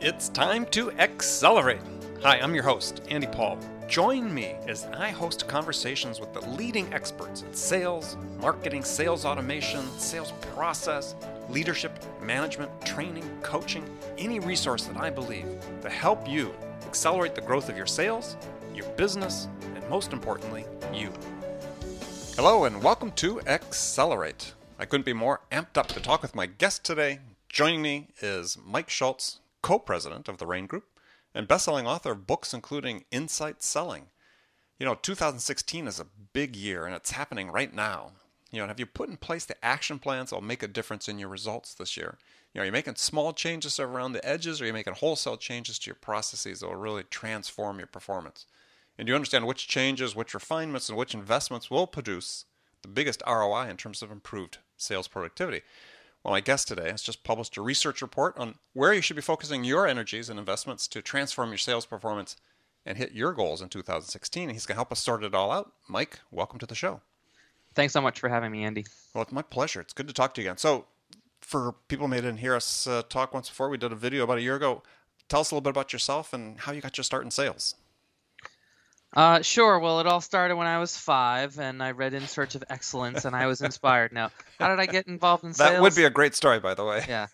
It's time to accelerate. Hi, I'm your host, Andy Paul. Join me as I host conversations with the leading experts in sales, marketing, sales automation, sales process, leadership, management, training, coaching, any resource that I believe to help you accelerate the growth of your sales, your business, and most importantly, you. Hello, and welcome to Accelerate. I couldn't be more amped up to talk with my guest today. Joining me is Mike Schultz, co president of the Rain Group and best selling author of books including Insight Selling. You know, 2016 is a big year and it's happening right now. You know, have you put in place the action plans that will make a difference in your results this year? You know, are you making small changes around the edges or are you making wholesale changes to your processes that will really transform your performance? And do you understand which changes, which refinements, and which investments will produce the biggest ROI in terms of improved sales productivity? Well, my guest today has just published a research report on where you should be focusing your energies and investments to transform your sales performance and hit your goals in 2016. And he's going to help us sort it all out. Mike, welcome to the show. Thanks so much for having me, Andy. Well, it's my pleasure. It's good to talk to you again. So, for people who may didn't hear us uh, talk once before, we did a video about a year ago. Tell us a little bit about yourself and how you got your start in sales. Uh, sure. Well, it all started when I was five, and I read In Search of Excellence, and I was inspired. Now, how did I get involved in sales? That would be a great story, by the way. Yeah.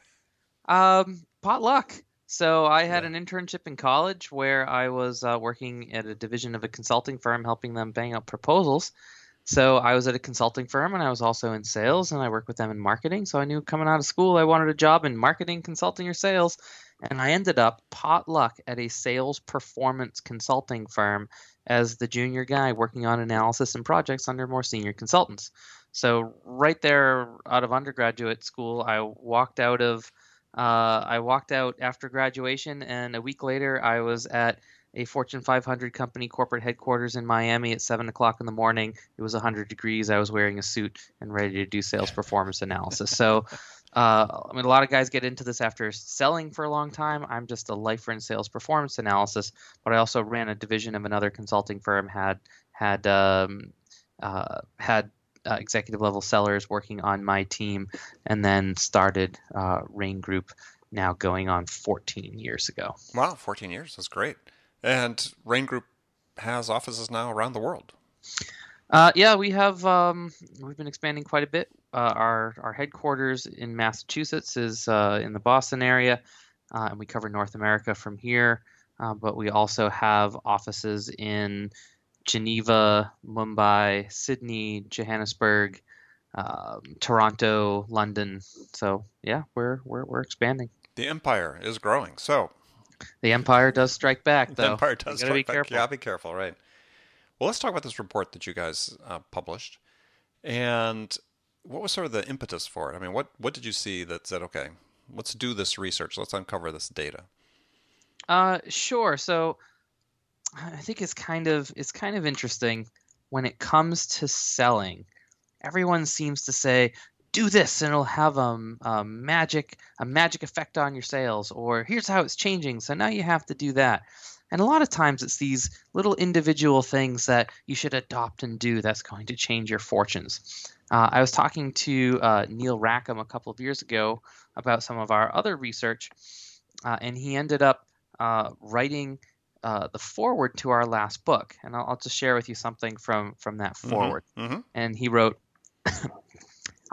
Um, potluck. So I had yeah. an internship in college where I was uh, working at a division of a consulting firm, helping them bang out proposals. So I was at a consulting firm, and I was also in sales, and I worked with them in marketing. So I knew coming out of school, I wanted a job in marketing, consulting, or sales. And I ended up potluck at a sales performance consulting firm as the junior guy working on analysis and projects under more senior consultants. So right there out of undergraduate school, I walked out of uh, I walked out after graduation, and a week later, I was at a Fortune 500 company corporate headquarters in Miami at seven o'clock in the morning. It was 100 degrees. I was wearing a suit and ready to do sales performance analysis. So uh, I mean, a lot of guys get into this after selling for a long time. I'm just a lifer in sales performance analysis, but I also ran a division of another consulting firm. had had um, uh, had uh, executive level sellers working on my team, and then started uh, Rain Group. Now going on 14 years ago. Wow, 14 years. That's great. And Rain Group has offices now around the world. Uh, yeah, we have. Um, we've been expanding quite a bit. Uh, our our headquarters in Massachusetts is uh, in the Boston area, uh, and we cover North America from here. Uh, but we also have offices in Geneva, Mumbai, Sydney, Johannesburg, um, Toronto, London. So yeah, we're we're we're expanding. The empire is growing. So the empire does strike back, though. The empire does strike be back. Careful. Yeah, be careful, right? Well, let's talk about this report that you guys uh, published, and what was sort of the impetus for it? I mean, what what did you see that said, okay, let's do this research, let's uncover this data? Uh, sure. So, I think it's kind of it's kind of interesting when it comes to selling. Everyone seems to say, do this and it'll have a, a, magic a magic effect on your sales or here's how it's changing so now you have to do that and a lot of times it's these little individual things that you should adopt and do that's going to change your fortunes. Uh, I was talking to uh, Neil Rackham a couple of years ago about some of our other research, uh, and he ended up uh, writing uh, the foreword to our last book. And I'll, I'll, just share with you something from, from that foreword. Mm-hmm, mm-hmm. And he wrote,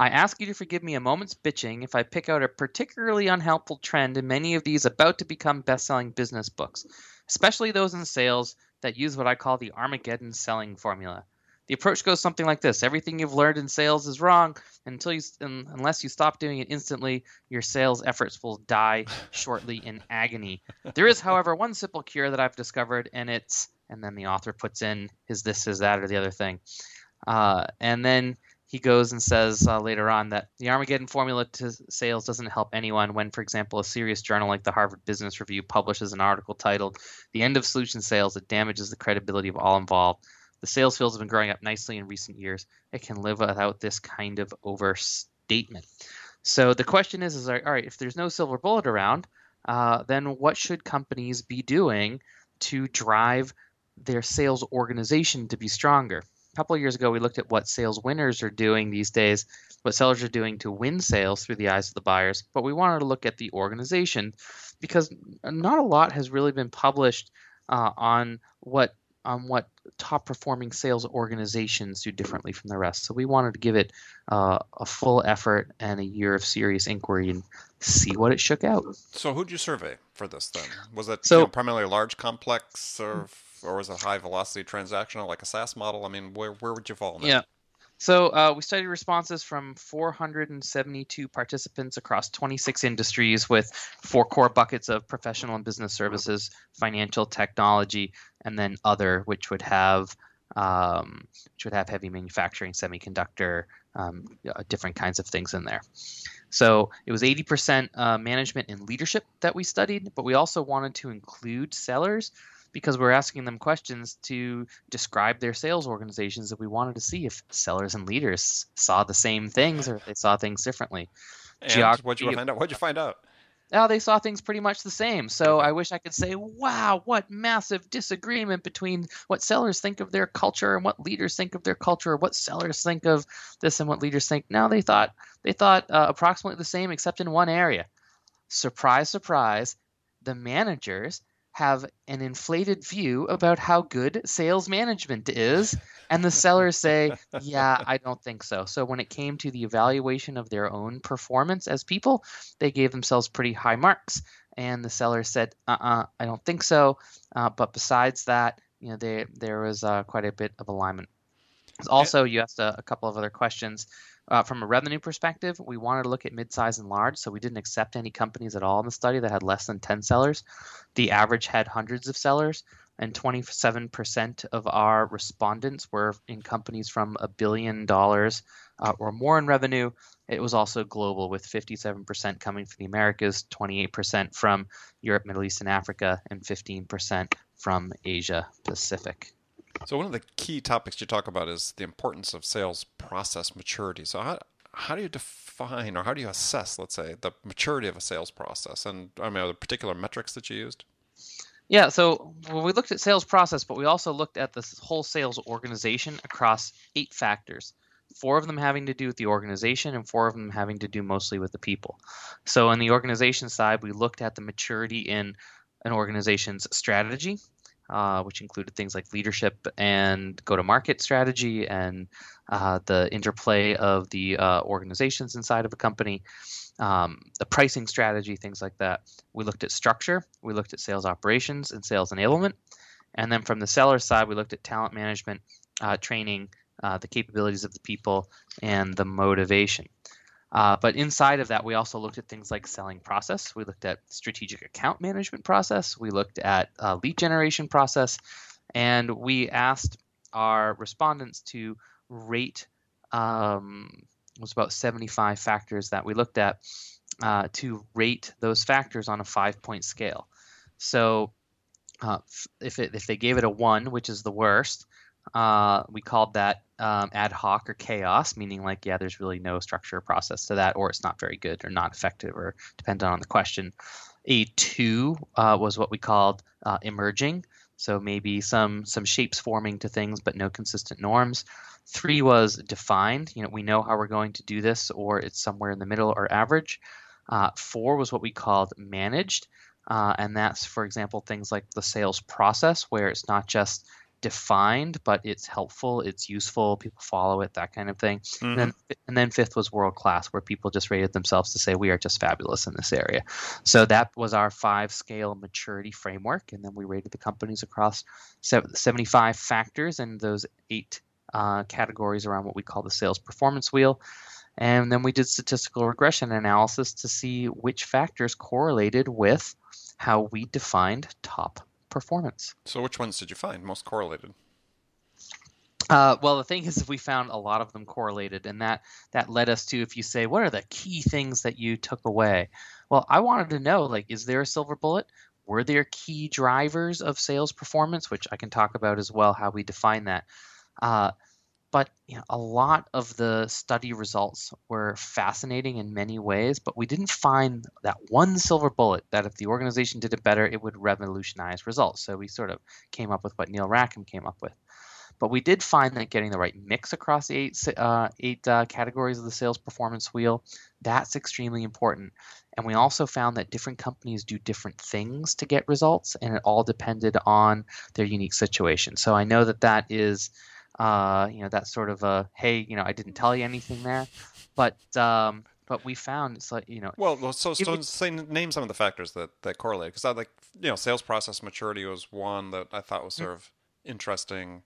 I ask you to forgive me a moment's bitching if I pick out a particularly unhelpful trend in many of these about to become best selling business books especially those in sales that use what I call the Armageddon selling formula. The approach goes something like this Everything you've learned in sales is wrong until you, unless you stop doing it instantly, your sales efforts will die shortly in agony. There is, however, one simple cure that I've discovered, and it's, and then the author puts in is this, is that, or the other thing. Uh, and then he goes and says uh, later on that the Armageddon formula to sales doesn't help anyone when, for example, a serious journal like the Harvard Business Review publishes an article titled The End of Solution Sales That Damages the Credibility of All Involved. The sales fields have been growing up nicely in recent years. It can live without this kind of overstatement. So the question is, is all right, if there's no silver bullet around, uh, then what should companies be doing to drive their sales organization to be stronger? A couple of years ago, we looked at what sales winners are doing these days, what sellers are doing to win sales through the eyes of the buyers. But we wanted to look at the organization because not a lot has really been published uh, on what on what top performing sales organizations do differently from the rest. So we wanted to give it uh, a full effort and a year of serious inquiry and see what it shook out. So who did you survey for this then? Was it So- you know, primarily large, complex, or or was it high velocity transactional like a SaaS model? I mean, where where would you fall? In that? Yeah. So uh, we studied responses from 472 participants across 26 industries with four core buckets of professional and business services, financial technology, and then other, which would have um, which would have heavy manufacturing, semiconductor, um, different kinds of things in there. So it was 80% uh, management and leadership that we studied, but we also wanted to include sellers because we're asking them questions to describe their sales organizations that we wanted to see if sellers and leaders saw the same things or if they saw things differently. And Geography- what'd you find out? What'd you find out? Oh, they saw things pretty much the same. So I wish I could say, wow, what massive disagreement between what sellers think of their culture and what leaders think of their culture, or what sellers think of this and what leaders think. Now they thought they thought uh, approximately the same, except in one area. Surprise, surprise, the managers have an inflated view about how good sales management is, and the sellers say, yeah, I don't think so. So when it came to the evaluation of their own performance as people, they gave themselves pretty high marks. And the seller said, uh-uh, I don't think so. Uh, but besides that, you know, they, there was uh, quite a bit of alignment. Also, you asked a, a couple of other questions. Uh, from a revenue perspective, we wanted to look at mid-size and large, so we didn't accept any companies at all in the study that had less than 10 sellers. The average had hundreds of sellers, and 27% of our respondents were in companies from a billion dollars uh, or more in revenue. It was also global, with 57% coming from the Americas, 28% from Europe, Middle East, and Africa, and 15% from Asia Pacific. So one of the key topics you talk about is the importance of sales process maturity. So how how do you define or how do you assess, let's say, the maturity of a sales process? And I mean, are there particular metrics that you used? Yeah, so well, we looked at sales process, but we also looked at this whole sales organization across eight factors. Four of them having to do with the organization, and four of them having to do mostly with the people. So, on the organization side, we looked at the maturity in an organization's strategy, uh, which included things like leadership and go to market strategy and uh, the interplay of the uh, organizations inside of a company, um, the pricing strategy, things like that. We looked at structure, we looked at sales operations and sales enablement. And then from the seller side, we looked at talent management, uh, training, uh, the capabilities of the people, and the motivation. Uh, but inside of that, we also looked at things like selling process. We looked at strategic account management process. We looked at uh, lead generation process, and we asked our respondents to rate. Um, it was about 75 factors that we looked at uh, to rate those factors on a five-point scale. So, uh, if it, if they gave it a one, which is the worst, uh, we called that um, ad hoc or chaos, meaning like, yeah, there's really no structure or process to that, or it's not very good or not effective or dependent on the question. A two uh, was what we called uh, emerging, so maybe some some shapes forming to things, but no consistent norms. Three was defined, you know, we know how we're going to do this, or it's somewhere in the middle or average. Uh, four was what we called managed, uh, and that's, for example, things like the sales process, where it's not just defined, but it's helpful, it's useful, people follow it, that kind of thing. And then, and then fifth was world class, where people just rated themselves to say we are just fabulous in this area. So that was our five scale maturity framework, and then we rated the companies across 75 factors and those eight uh, categories around what we call the sales performance wheel. And then we did statistical regression analysis to see which factors correlated with how we defined top performance. So which ones did you find most correlated? Uh, well, the thing is, we found a lot of them correlated, and that that led us to, if you say, what are the key things that you took away? Well, I wanted to know, like, is there a silver bullet? Were there key drivers of sales performance, which I can talk about as well, how we define that. Uh, but you know, a lot of the study results were fascinating in many ways, but we didn't find that one silver bullet that if the organization did it better, it would revolutionize results. So we sort of came up with what Neil Rackham came up with. But we did find that getting the right mix across the eight uh, eight uh, categories of the sales performance wheel that's extremely important. And we also found that different companies do different things to get results, and it all depended on their unique situation. So I know that that is, uh, you know, that sort of a hey, you know, I didn't tell you anything there, but um, but we found it's like you know. Well, so, so say name some of the factors that that correlate because I like you know sales process maturity was one that I thought was sort of interesting.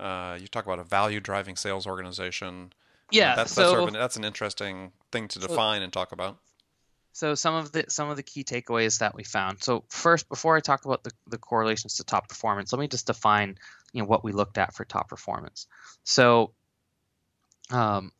Uh, you talk about a value driving sales organization. Yeah, that's so, that's, sort of an, that's an interesting thing to define so, and talk about. So some of the some of the key takeaways that we found. So first, before I talk about the, the correlations to top performance, let me just define you know what we looked at for top performance. So um,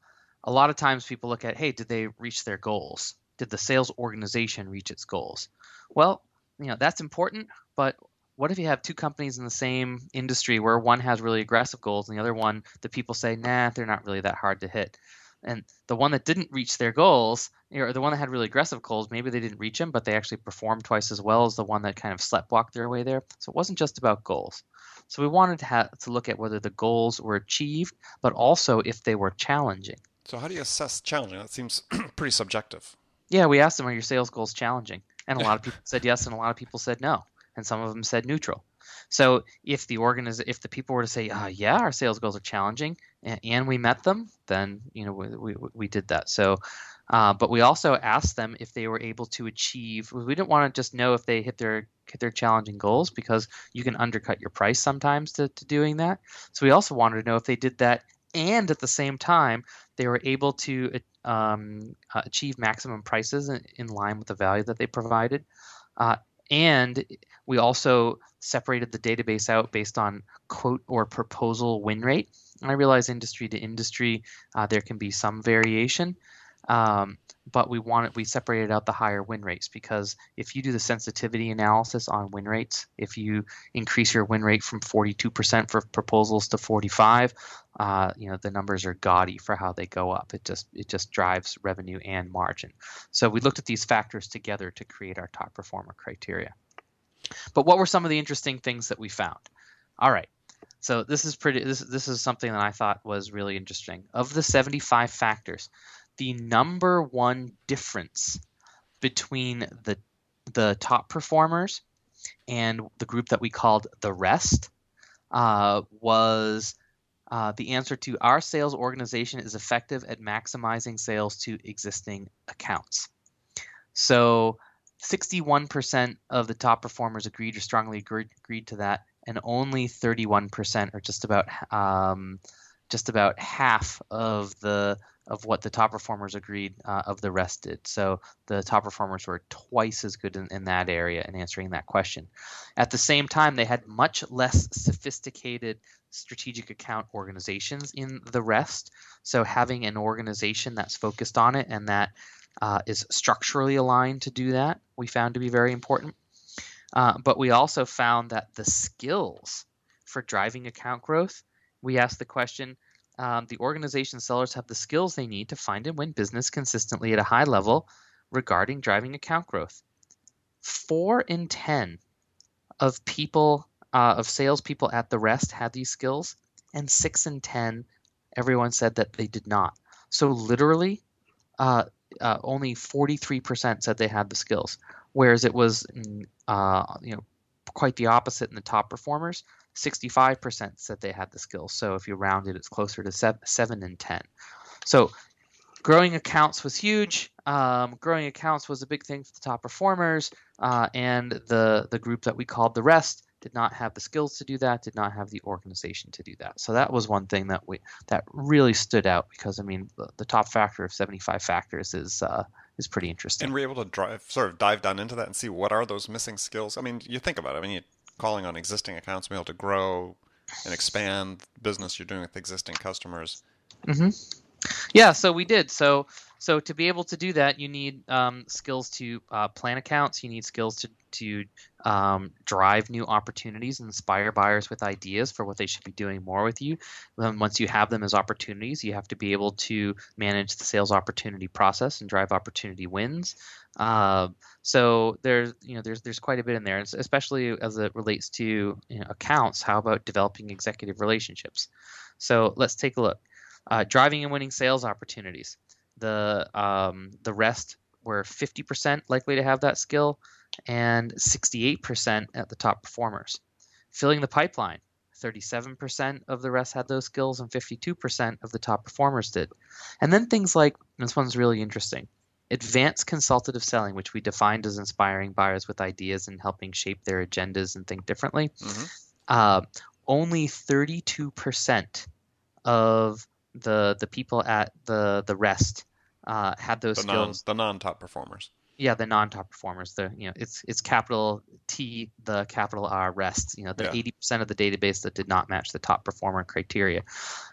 a lot of times people look at, hey, did they reach their goals? Did the sales organization reach its goals? Well, you know that's important, but what if you have two companies in the same industry where one has really aggressive goals and the other one the people say nah they're not really that hard to hit and the one that didn't reach their goals or the one that had really aggressive goals maybe they didn't reach them but they actually performed twice as well as the one that kind of sleptwalked their way there. So it wasn't just about goals. So we wanted to have to look at whether the goals were achieved but also if they were challenging. So how do you assess challenging? That seems pretty subjective. Yeah we asked them are your sales goals challenging? And a lot of people said yes and a lot of people said no and some of them said neutral. So if the organiz- if the people were to say, uh, yeah, our sales goals are challenging, and, we met them, then you know we, we, we did that. So, uh, but we also asked them if they were able to achieve. We didn't want to just know if they hit their hit their challenging goals because you can undercut your price sometimes to, to doing that. So we also wanted to know if they did that, and at the same time they were able to um, uh, achieve maximum prices in, in, line with the value that they provided. Uh, and we also separated the database out based on quote or proposal win rate. And I realize industry to industry uh, there can be some variation, um, but we wanted we separated out the higher win rates because if you do the sensitivity analysis on win rates, if you increase your win rate from 42% for proposals to 45, uh, you know the numbers are gaudy for how they go up. It just it just drives revenue and margin. So we looked at these factors together to create our top performer criteria. But what were some of the interesting things that we found? All right. So this is pretty this this is something that I thought was really interesting. Of the 75 factors, the number one difference between the the top performers and the group that we called the rest uh, was uh, the answer to our sales organization is effective at maximizing sales to existing accounts. So 61% of the top performers agreed or strongly agreed, agreed to that, and only 31%, or just about um, just about half of the of what the top performers agreed uh, of the rest did. So the top performers were twice as good in, in that area in answering that question. At the same time, they had much less sophisticated strategic account organizations in the rest. So having an organization that's focused on it and that uh, is structurally aligned to do that, we found to be very important. Uh, but we also found that the skills for driving account growth, we asked the question um, the organization sellers have the skills they need to find and win business consistently at a high level regarding driving account growth. Four in 10 of people, uh, of salespeople at the rest had these skills, and six in 10, everyone said that they did not. So literally, uh, uh, only 43% said they had the skills, whereas it was mm, uh, you know quite the opposite in the top performers. 65% said they had the skills. So if you round it, it's closer to seven, seven and 10. So growing accounts was huge. Um, growing accounts was a big thing for the top performers, uh, and the the group that we called the rest did not have the skills to do that, did not have the organization to do that. So that was one thing that we that really stood out because I mean the, the top factor of 75 factors is uh, is pretty interesting. And we're able to drive sort of dive down into that and see what are those missing skills. I mean, you think about it. I mean, you calling on existing accounts, to be able to grow and expand business you're doing with existing customers. Mm-hmm. Yeah, so we did. So so to be able to do that, you need um, skills to uh, plan accounts. You need skills to to um, drive new opportunities, inspire buyers with ideas for what they should be doing more with you. Then once you have them as opportunities, you have to be able to manage the sales opportunity process and drive opportunity wins. Uh, so there's you know there's there's quite a bit in there, especially as it relates to you know, accounts. How about developing executive relationships? So let's take a look. Uh, driving and winning sales opportunities the um, the rest were 50% likely to have that skill and 68% at the top performers. Filling the pipeline, 37% of the rest had those skills and 52% of the top performers did. And then things like this one's really interesting. Advanced consultative selling, which we defined as inspiring buyers with ideas and helping shape their agendas and think differently. Mm-hmm. Uh, only 32% of the the people at the the rest uh, had those the skills. Non, the non-top performers. Yeah, the non-top performers. The you know it's it's capital T, the capital R rest. You know the eighty yeah. percent of the database that did not match the top performer criteria,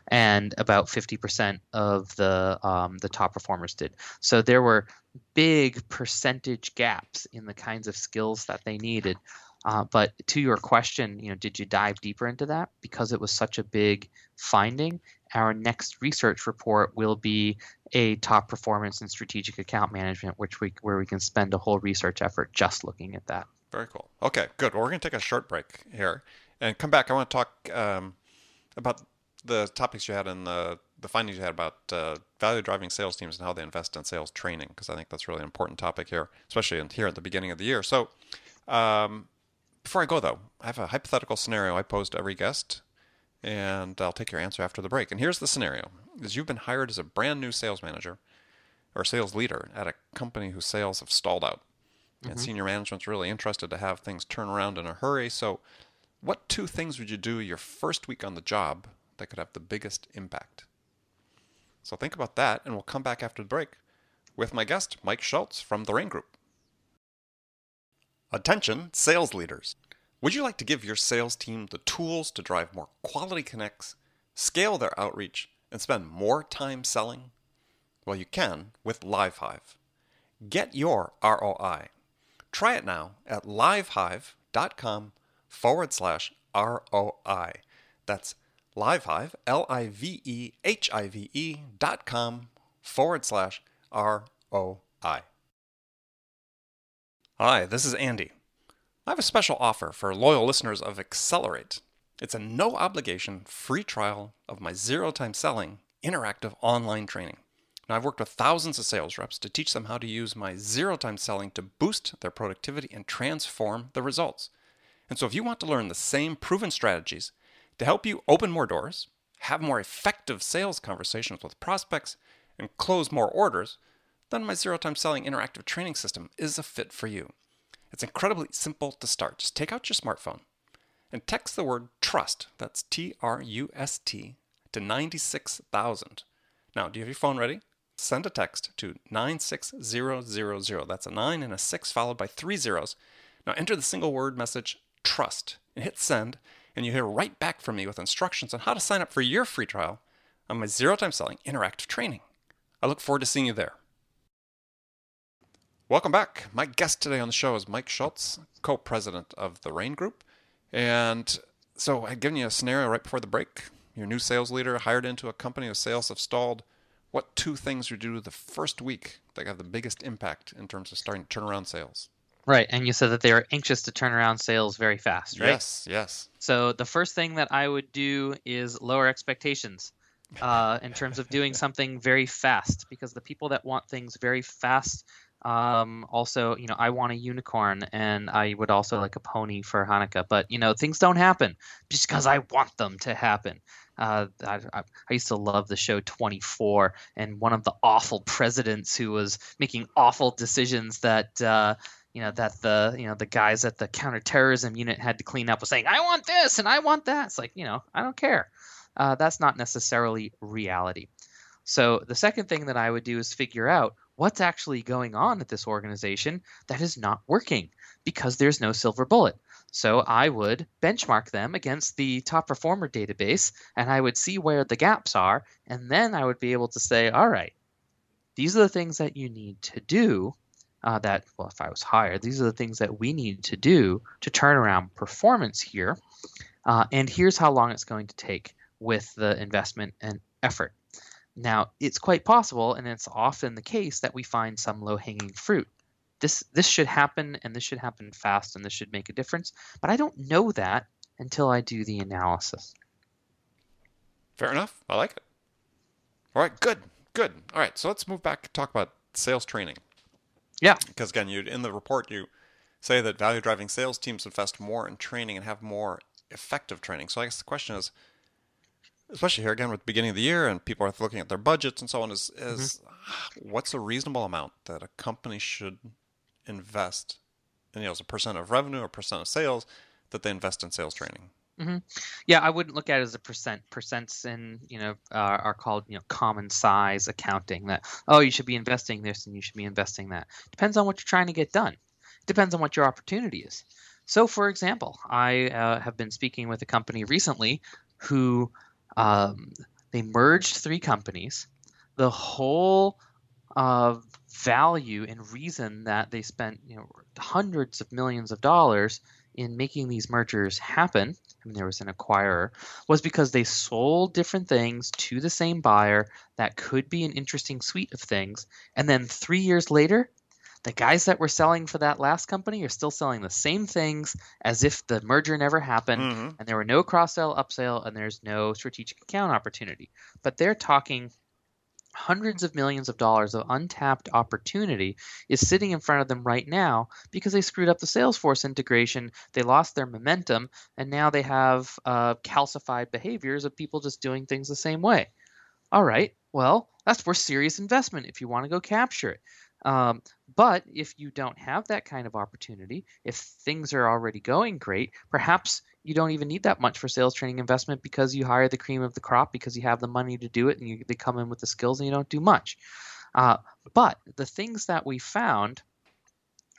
and about fifty percent of the um, the top performers did. So there were big percentage gaps in the kinds of skills that they needed. Uh, but to your question, you know, did you dive deeper into that? Because it was such a big finding, our next research report will be a top performance in strategic account management, which we where we can spend a whole research effort just looking at that. Very cool. Okay, good. Well, we're going to take a short break here and come back. I want to talk um, about the topics you had and the the findings you had about uh, value driving sales teams and how they invest in sales training because I think that's really an important topic here, especially in, here at the beginning of the year. So, um, before I go though, I have a hypothetical scenario I pose to every guest and I'll take your answer after the break. And here's the scenario: is you've been hired as a brand new sales manager or sales leader at a company whose sales have stalled out, mm-hmm. and senior management's really interested to have things turn around in a hurry. So, what two things would you do your first week on the job that could have the biggest impact? So think about that, and we'll come back after the break with my guest, Mike Schultz from the Rain Group. Attention, sales leaders. Would you like to give your sales team the tools to drive more quality connects, scale their outreach, and spend more time selling? Well, you can with LiveHive. Get your ROI. Try it now at livehive.com forward slash ROI. That's livehive, L I V E H I V E dot com forward slash ROI. Hi, this is Andy. I have a special offer for loyal listeners of Accelerate. It's a no obligation free trial of my zero time selling interactive online training. Now, I've worked with thousands of sales reps to teach them how to use my zero time selling to boost their productivity and transform the results. And so, if you want to learn the same proven strategies to help you open more doors, have more effective sales conversations with prospects, and close more orders, then my zero time selling interactive training system is a fit for you. It's incredibly simple to start. Just take out your smartphone and text the word trust, that's T R U S T, to 96,000. Now, do you have your phone ready? Send a text to 96000. That's a 9 and a 6 followed by three zeros. Now, enter the single word message trust and hit send, and you hear right back from me with instructions on how to sign up for your free trial on my zero time selling interactive training. I look forward to seeing you there. Welcome back. My guest today on the show is Mike Schultz, co president of the Rain Group. And so I'd given you a scenario right before the break. Your new sales leader hired into a company whose sales have stalled. What two things would you do the first week that have the biggest impact in terms of starting to turn around sales? Right, and you said that they are anxious to turn around sales very fast, right? Yes, yes. So the first thing that I would do is lower expectations uh, in terms of doing something very fast, because the people that want things very fast um, also, you know, I want a unicorn and I would also like a pony for Hanukkah. But, you know, things don't happen just because I want them to happen. Uh, I, I, used to love the show 24 and one of the awful presidents who was making awful decisions that, uh, you know, that the, you know, the guys at the counterterrorism unit had to clean up was saying, I want this and I want that. It's like, you know, I don't care. Uh, that's not necessarily reality. So the second thing that I would do is figure out what's actually going on at this organization that is not working because there's no silver bullet. So I would benchmark them against the top performer database and I would see where the gaps are. And then I would be able to say, all right, these are the things that you need to do. Uh, that well, if I was hired, these are the things that we need to do to turn around performance here, uh, and here's how long it's going to take with the investment and effort. Now, it's quite possible, and it's often the case that we find some low-hanging fruit. This this should happen, and this should happen fast, and this should make a difference. But I don't know that until I do the analysis. Fair enough. I like it. All right, good, good. All right, so let's move back and talk about sales training. Yeah. Because again, you in the report you say that value driving sales teams invest more in training and have more effective training. So I guess the question is, especially here again with the beginning of the year and people are looking at their budgets and so on, is is mm-hmm. what's a reasonable amount that a company should invest, in, you know, as a percent of revenue or percent of sales that they invest in sales training? Mm-hmm. Yeah, I wouldn't look at it as a percent. Percents in you know uh, are called you know common size accounting. That oh you should be investing this and you should be investing that. Depends on what you're trying to get done. Depends on what your opportunity is. So, for example, I uh, have been speaking with a company recently who um, they merged three companies. The whole uh, value and reason that they spent you know hundreds of millions of dollars in making these mergers happen, I mean, there was an acquirer, was because they sold different things to the same buyer that could be an interesting suite of things. And then three years later, the guys that were selling for that last company are still selling the same things as if the merger never happened mm-hmm. and there were no cross sell, upsell, and there's no strategic account opportunity. But they're talking hundreds of millions of dollars of untapped opportunity is sitting in front of them right now because they screwed up the Salesforce integration. They lost their momentum, and now they have uh, calcified behaviors of people just doing things the same way. All right, well, that's worth serious investment if you want to go capture it. Um, but if you don't have that kind of opportunity, if things are already going great, perhaps you don't even need that much for sales training investment because you hire the cream of the crop because you have the money to do it and you, they come in with the skills and you don't do much. Uh, but the things that we found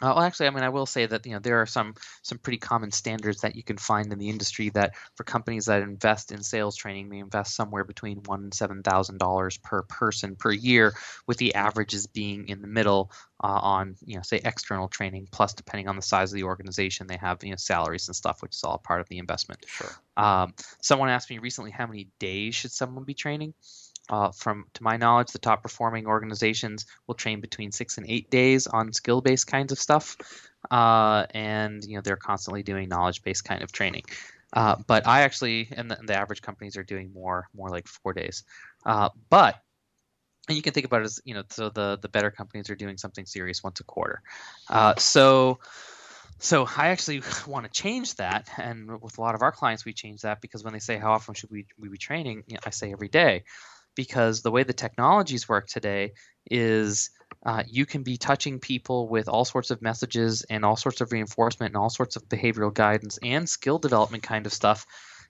uh, well, actually, I mean, I will say that you know there are some some pretty common standards that you can find in the industry that for companies that invest in sales training, they invest somewhere between one and seven thousand dollars per person per year, with the averages being in the middle uh, on you know say external training, plus depending on the size of the organization, they have you know salaries and stuff, which is all part of the investment. Sure. Um, someone asked me recently how many days should someone be training. Uh, from to my knowledge, the top performing organizations will train between six and eight days on skill based kinds of stuff, uh, and you know they're constantly doing knowledge based kind of training. Uh, but I actually, and the, the, average companies are doing more, more like four days. Uh, but and you can think about it as you know, so the the better companies are doing something serious once a quarter. Uh, so. So I actually want to change that, and with a lot of our clients, we change that because when they say how often should we, we be training, you know, I say every day because the way the technologies work today is uh, you can be touching people with all sorts of messages and all sorts of reinforcement and all sorts of behavioral guidance and skill development kind of stuff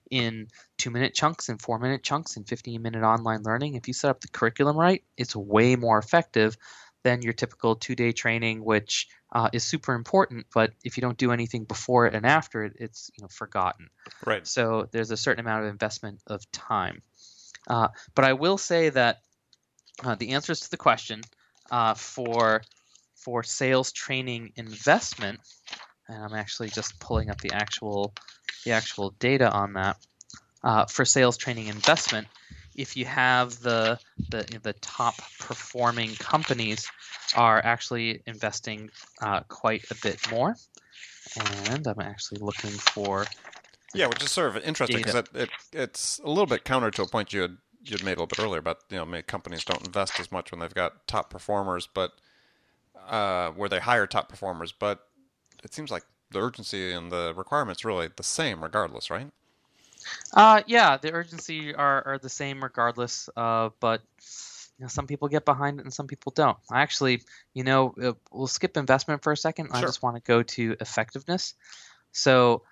in two minute chunks and four minute chunks and 15 minute online learning. If you set up the curriculum right, it's way more effective than your typical two day training, which uh, is super important. But if you don't do anything before it and after it, it's you know forgotten. Right. So there's a certain amount of investment of time. Uh, but I will say that uh, the answers to the question uh, for for sales training investment, and I'm actually just pulling up the actual the actual data on that uh, for sales training investment. If you have the the the top performing companies are actually investing uh, quite a bit more, and I'm actually looking for yeah, which is sort of interesting because it, it, it's a little bit counter to a point you had you'd made a little bit earlier about you know maybe companies don't invest as much when they've got top performers, but uh, where they hire top performers. But it seems like the urgency and the requirements really the same regardless, right? Uh, yeah, the urgency are, are the same regardless. Uh, but you know, some people get behind it and some people don't. I actually, you know, uh, we'll skip investment for a second. Sure. I just want to go to effectiveness. So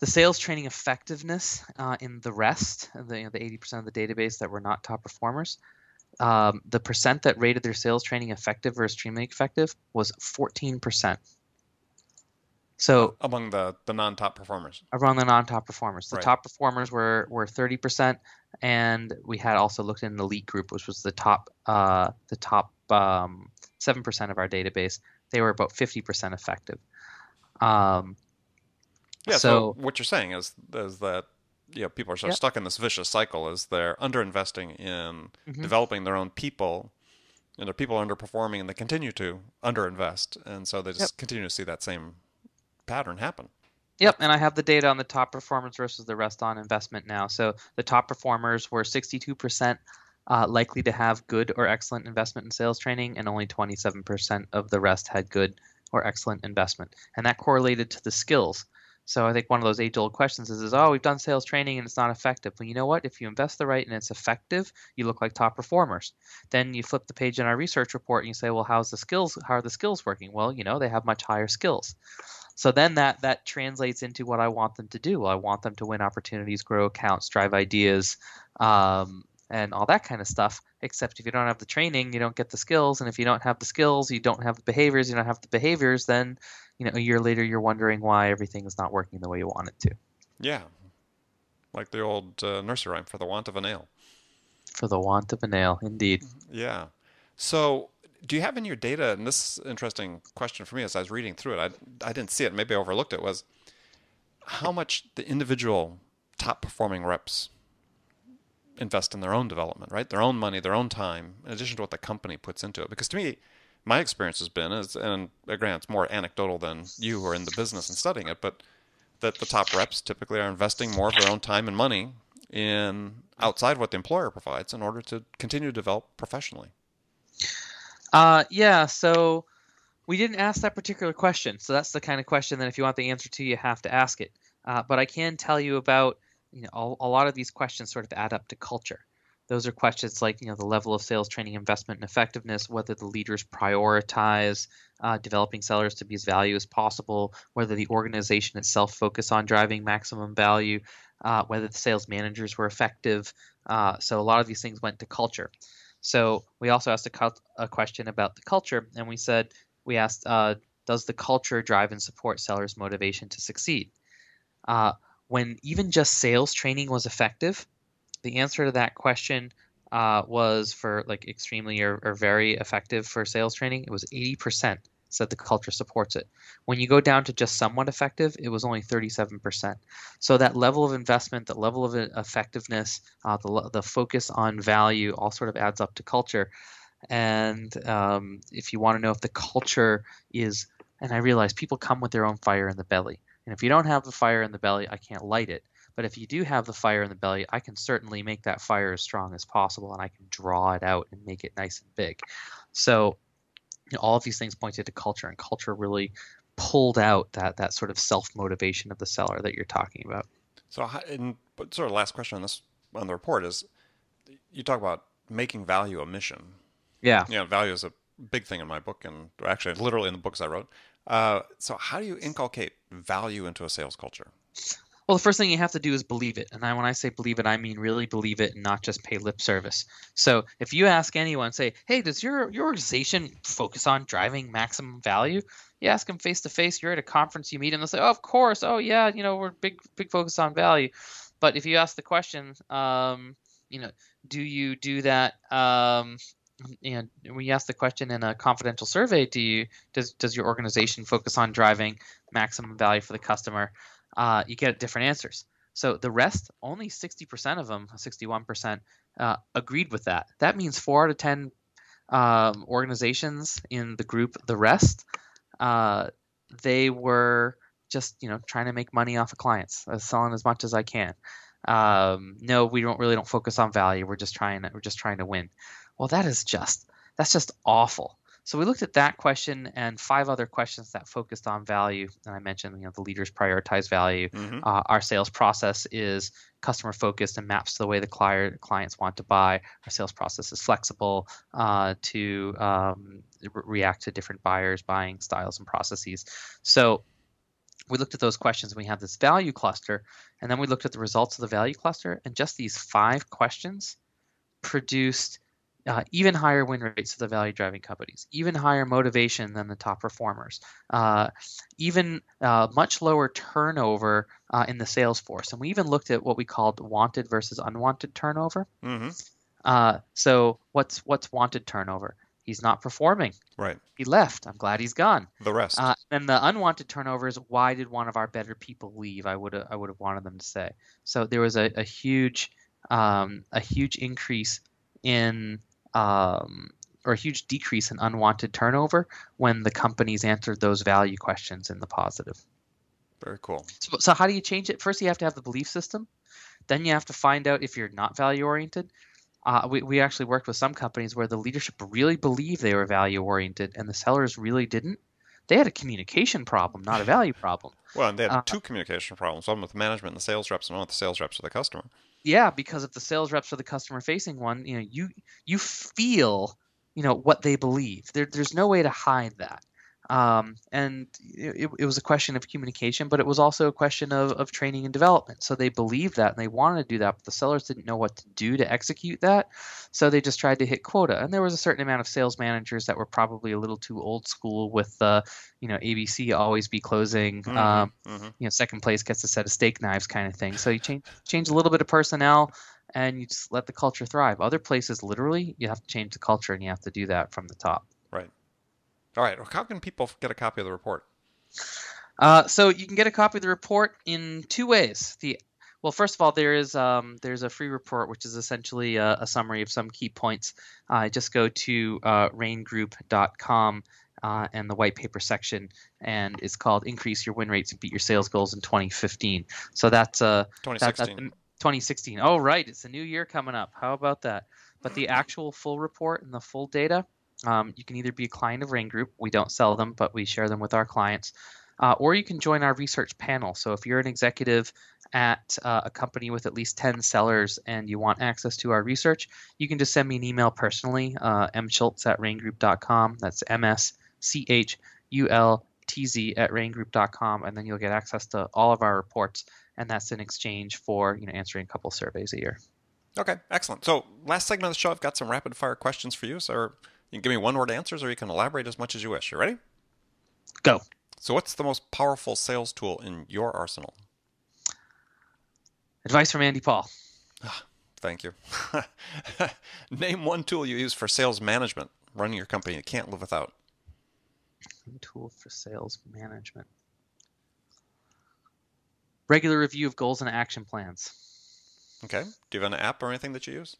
the sales training effectiveness uh, in the rest, the, you know, the 80% of the database that were not top performers, um, the percent that rated their sales training effective or extremely effective was 14%. So among the, the non-top performers, among the non-top performers, the right. top performers were were 30%, and we had also looked in the elite group, which was the top uh, the top um, 7% of our database. They were about 50% effective. Um, Yeah. So, so, what you're saying is is that you know people are sort of Yep. stuck in this vicious cycle as they're underinvesting in Mhm. developing their own people, and their people are underperforming, and they continue to underinvest, and so they just continue to see that same pattern happen. Yep, and I have the data on the top performers versus the rest on investment now. So the top performers were 62% uh, likely to have good or excellent investment in sales training, and only 27% of the rest had good or excellent investment. And that correlated to the skills. So I think one of those age-old questions is, is, oh, we've done sales training and it's not effective. Well, you know what? If you invest the right and it's effective, you look like top performers. Then you flip the page in our research report and you say, well, how's the skills? How are the skills working? Well, you know, they have much higher skills. So then that that translates into what I want them to do. I want them to win opportunities, grow accounts, drive ideas, um, and all that kind of stuff. Except if you don't have the training, you don't get the skills, and if you don't have the skills, you don't have the behaviors. You don't have the behaviors, then you know a year later you're wondering why everything is not working the way you want it to. Yeah. Like the old uh, nursery rhyme, for the want of a nail. For the want of a nail, indeed. Yeah. So, do you have in your data, and this is an interesting question for me as I was reading through it, I, I didn't see it, maybe I overlooked it, was how much the individual top performing reps invest in their own development, right? Their own money, their own time, in addition to what the company puts into it. Because to me, my experience has been, is, and again, it's more anecdotal than you who are in the business and studying it, but that the top reps typically are investing more of their own time and money in outside what the employer provides in order to continue to develop professionally. Uh, yeah. So we didn't ask that particular question. So that's the kind of question that if you want the answer to, you have to ask it. Uh, but I can tell you about you know a, lot of these questions sort of add up to culture. Those are questions like you know the level of sales training, investment, and effectiveness, whether the leaders prioritize uh, developing sellers to be as value as possible, whether the organization itself focus on driving maximum value, uh, whether the sales managers were effective. Uh, so a lot of these things went to culture. So we also asked a, cult- a question about the culture, and we said we asked, uh, does the culture drive and support sellers' motivation to succeed? Uh, when even just sales training was effective, the answer to that question uh, was for like extremely or, or very effective for sales training. It was 80% said the culture supports it. When you go down to just somewhat effective, it was only 37%. So that level of investment, that level of effectiveness, uh, the, the focus on value all sort of adds up to culture. And um, if you want to know if the culture is, and I realize people come with their own fire in the belly. And if you don't have the fire in the belly, I can't light it. But if you do have the fire in the belly, I can certainly make that fire as strong as possible and I can draw it out and make it nice and big. So you know, all of these things pointed to culture, and culture really pulled out that that sort of self motivation of the seller that you're talking about. So, and but sort of last question on this on the report is, you talk about making value a mission. Yeah. You know, value is a big thing in my book, and actually, literally in the books I wrote. Uh, so, how do you inculcate value into a sales culture? Well, the first thing you have to do is believe it. And I, when I say believe it, I mean really believe it and not just pay lip service. So if you ask anyone, say, hey, does your, your organization focus on driving maximum value? You ask them face to face, you're at a conference, you meet them, they'll say, oh, of course. Oh, yeah, you know, we're big, big focus on value. But if you ask the question, um, you know, do you do that? Um, you know, when you ask the question in a confidential survey, do you does does your organization focus on driving maximum value for the customer? uh, you get different answers. So the rest, only 60% of them, 61%, uh, agreed with that. That means four out of 10 um, organizations in the group, the rest, uh, they were just you know trying to make money off of clients, uh, selling as much as I can. Um, no, we don't really don't focus on value. We're just trying to, we're just trying to win. Well, that is just that's just awful. So we looked at that question and five other questions that focused on value. And I mentioned, you know, the leaders prioritize value. Mhm. Uh, our sales process is customer focused and maps to the way the client, clients want to buy. Our sales process is flexible uh, to um, re- react to different buyers' buying styles and processes. So we looked at those questions and we have this value cluster. And then we looked at the results of the value cluster. And just these five questions produced uh, even higher win rates of the value driving companies, even higher motivation than the top performers, uh, even uh, much lower turnover uh, in the sales force. And we even looked at what we called wanted versus unwanted turnover. Mhm. Uh, so what's what's wanted turnover? he's not performing. Right. He left. I'm glad he's gone. The rest. Uh, and the unwanted turnover is why did one of our better people leave? I would I would have wanted them to say. So there was a, a huge um, a huge increase in um, or a huge decrease in unwanted turnover when the companies answered those value questions in the positive. Very cool. So, so how do you change it? First, you have to have the belief system. Then you have to find out if you're not value oriented. Uh, we, we actually worked with some companies where the leadership really believed they were value oriented and the sellers really didn't. They had a communication problem, not a value problem. Well, and they had Uh, two communication problems one with management and the sales reps, and one with the sales reps with the customer. Yeah, because if the sales reps are the customer facing one, you know, you you feel, you know, what they believe. There, there's no way to hide that. Um, and it, it was a question of communication, but it was also a question of, of training and development. So they believed that and they wanted to do that, but the sellers didn't know what to do to execute that. So they just tried to hit quota. And there was a certain amount of sales managers that were probably a little too old school with, uh, you know, ABC always be closing. Mhm, Um, mhm. you know, second place gets a set of steak knives kind of thing. So you change change a little bit of personnel and you just let the culture thrive. Other places, literally, you have to change the culture and you have to do that from the top. All right. Well, how can people get a copy of the report? Uh, so you can get a copy of the report in two ways. The well, first of all, there is um, there's a free report which is essentially a, a summary of some key points. Uh, just go to uh, raingroup.com uh, and the white paper section, and it's called "Increase Your Win Rates and Beat Your Sales Goals in 2015." So that's uh, that, that's 2016. 2016. Oh, right, it's a new year coming up. How about that? But the actual full report and the full data, um, you can either be a client of Rain Group. We don't sell them, but we share them with our clients. Uh, or you can join our research panel. So if you're an executive at uh, a company with at least 10 sellers and you want access to our research, you can just send me an email personally, uh, mschultz at raingroup.com. That's M S C H U L T Z at raingroup.com. And then you'll get access to all of our reports. And that's in exchange for you know answering a couple surveys a year. Okay, excellent. So, last segment of the show, I've got some rapid fire questions for you. So, you can give me one word answers or you can elaborate as much as you wish. You ready? Go. So, what's the most powerful sales tool in your arsenal? Advice from Andy Paul. Ah, Thank you. Name one tool you use for sales management, running your company you can't live without. Tool for sales management. Regular review of goals and action plans. Okay. Do you have an app or anything that you use?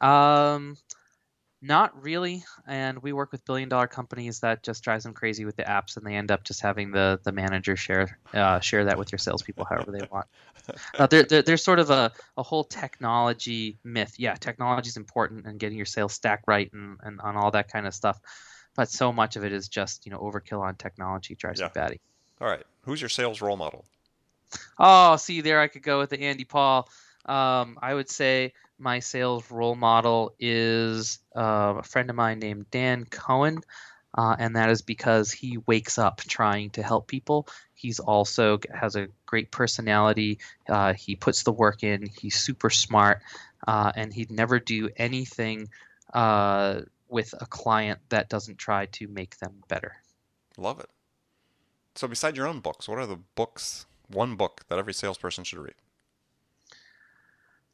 Um, not really. And we work with billion dollar companies that just drives them crazy with the apps, and they end up just having the the manager share uh, share that with your salespeople however they want. Uh, there, there, there's sort of a, a whole technology myth. Yeah, technology is important and getting your sales stack right and, and on all that kind of stuff. But so much of it is just you know overkill on technology drives Yeah. me batty. All right. Who's your sales role model? Oh, see, there I could go with the Andy Paul. Um, I would say my sales role model is uh, a friend of mine named Dan Cohen, uh, and that is because he wakes up trying to help people. He's also has a great personality. Uh, he puts the work in. He's super smart, uh, and he'd never do anything uh, with a client that doesn't try to make them better. Love it. So, beside your own books, what are the books, one book that every salesperson should read?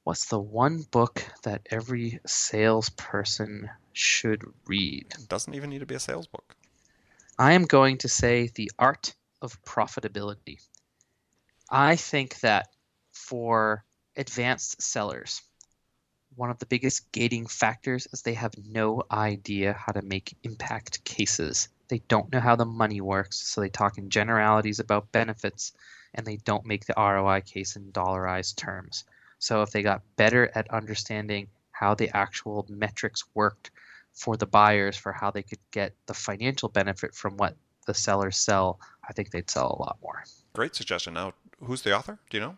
What's the one book that every salesperson should read? It doesn't even need to be a sales book. I am going to say The Art of Profitability. I think that for advanced sellers, one of the biggest gating factors is they have no idea how to make impact cases. They don't know how the money works, so they talk in generalities about benefits and they don't make the ROI case in dollarized terms. So if they got better at understanding how the actual metrics worked for the buyers for how they could get the financial benefit from what the sellers sell, I think they'd sell a lot more. Great suggestion. Now, who's the author? Do you know?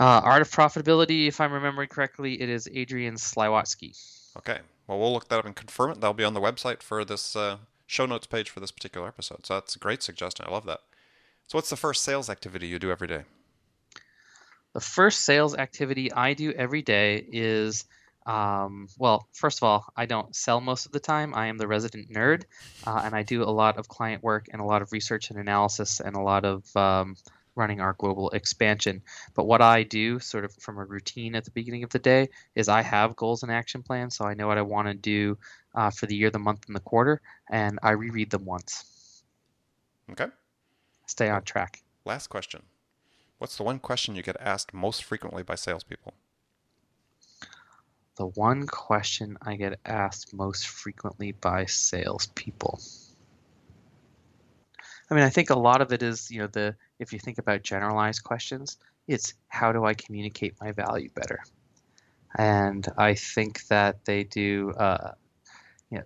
Uh, Art of Profitability, if I'm remembering correctly, it is Adrian Slywotzky. Okay. Well, we'll look that up and confirm it. That'll be on the website for this uh, show notes page for this particular episode. So that's a great suggestion. I love that. So, what's the first sales activity you do every day? The first sales activity I do every day is, um, well, first of all, I don't sell most of the time. I am the resident nerd, uh, and I do a lot of client work and a lot of research and analysis and a lot of um, running our global expansion. But what I do, sort of from a routine at the beginning of the day, is I have goals and action plans, so I know what I want to do uh, for the year, the month, and the quarter, and I reread them once. Okay. Stay on track. Last question. What's the one question you get asked most frequently by salespeople? The one question I get asked most frequently by salespeople. I mean, I think a lot of it is, you know, the if you think about generalized questions, it's how do I communicate my value better? And I think that they do, uh, you know,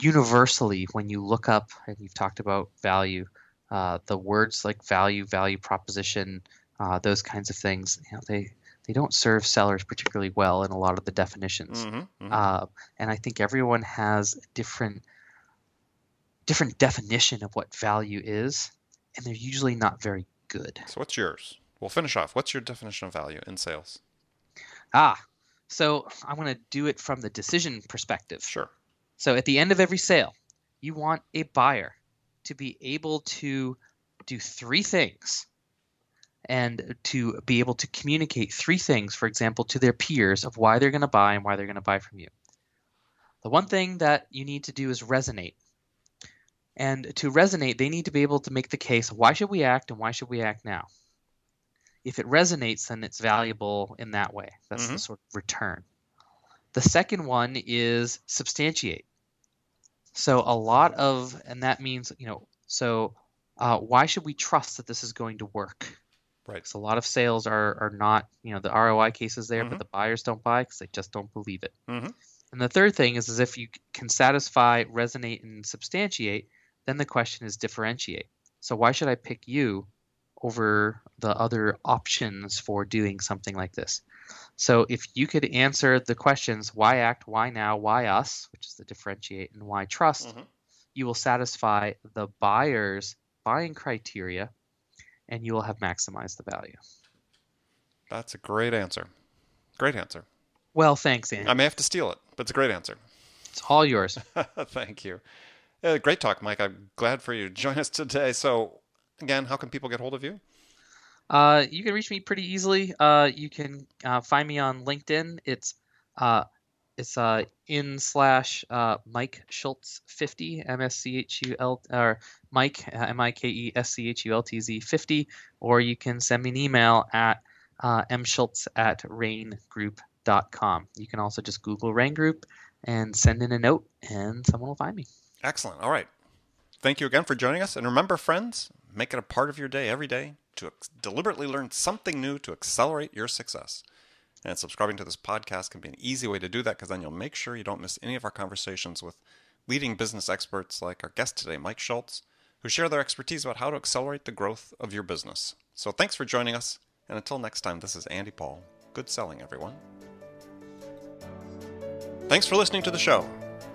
universally when you look up and you've talked about value, uh, the words like value, value proposition, uh, those kinds of things, you know, they they don't serve sellers particularly well in a lot of the definitions. Mm-hmm, mm-hmm. Uh, and I think everyone has different different definition of what value is, and they're usually not very good. so what's yours? We'll finish off. What's your definition of value in sales? Ah, so I want to do it from the decision perspective. Sure. So at the end of every sale, you want a buyer to be able to do three things and to be able to communicate three things, for example, to their peers of why they're going to buy and why they're going to buy from you. The one thing that you need to do is resonate. And to resonate, they need to be able to make the case why should we act and why should we act now? If it resonates, then it's valuable in that way. That's the Mhm. sort of return. The second one is substantiate. So a lot of, and that means, you know, so uh, why should we trust that this is going to work? Right. Because a lot of sales are, are not, you know, the ROI case is there, Mhm. but the buyers don't buy because they just don't believe it. Mhm. And the third thing is, is if you can satisfy, resonate, and substantiate, then the question is differentiate. So why should I pick you over the other options for doing something like this? So if you could answer the questions why act, why now, why us, which is the differentiate, and why trust, Mhm. you will satisfy the buyer's buying criteria and you will have maximized the value. That's a great answer. Great answer. Well, thanks, Andy. I may have to steal it, but it's a great answer. It's all yours. Thank you. Uh, great talk, Mike. I'm glad for you to join us today. So, again, how can people get hold of you? Uh, you can reach me pretty easily. Uh, you can uh, find me on LinkedIn. It's uh, it's uh, in slash uh, Mike Schultz fifty M S C H U L or Mike M I K E S C H U L T Z fifty, or you can send me an email at mschultz at raingroup.com. You can also just Google Rain Group and send in a note, and someone will find me. Excellent. All right. Thank you again for joining us. And remember, friends, make it a part of your day every day to ex- deliberately learn something new to accelerate your success. And subscribing to this podcast can be an easy way to do that because then you'll make sure you don't miss any of our conversations with leading business experts like our guest today, Mike Schultz, who share their expertise about how to accelerate the growth of your business. So thanks for joining us. And until next time, this is Andy Paul. Good selling, everyone. Thanks for listening to the show.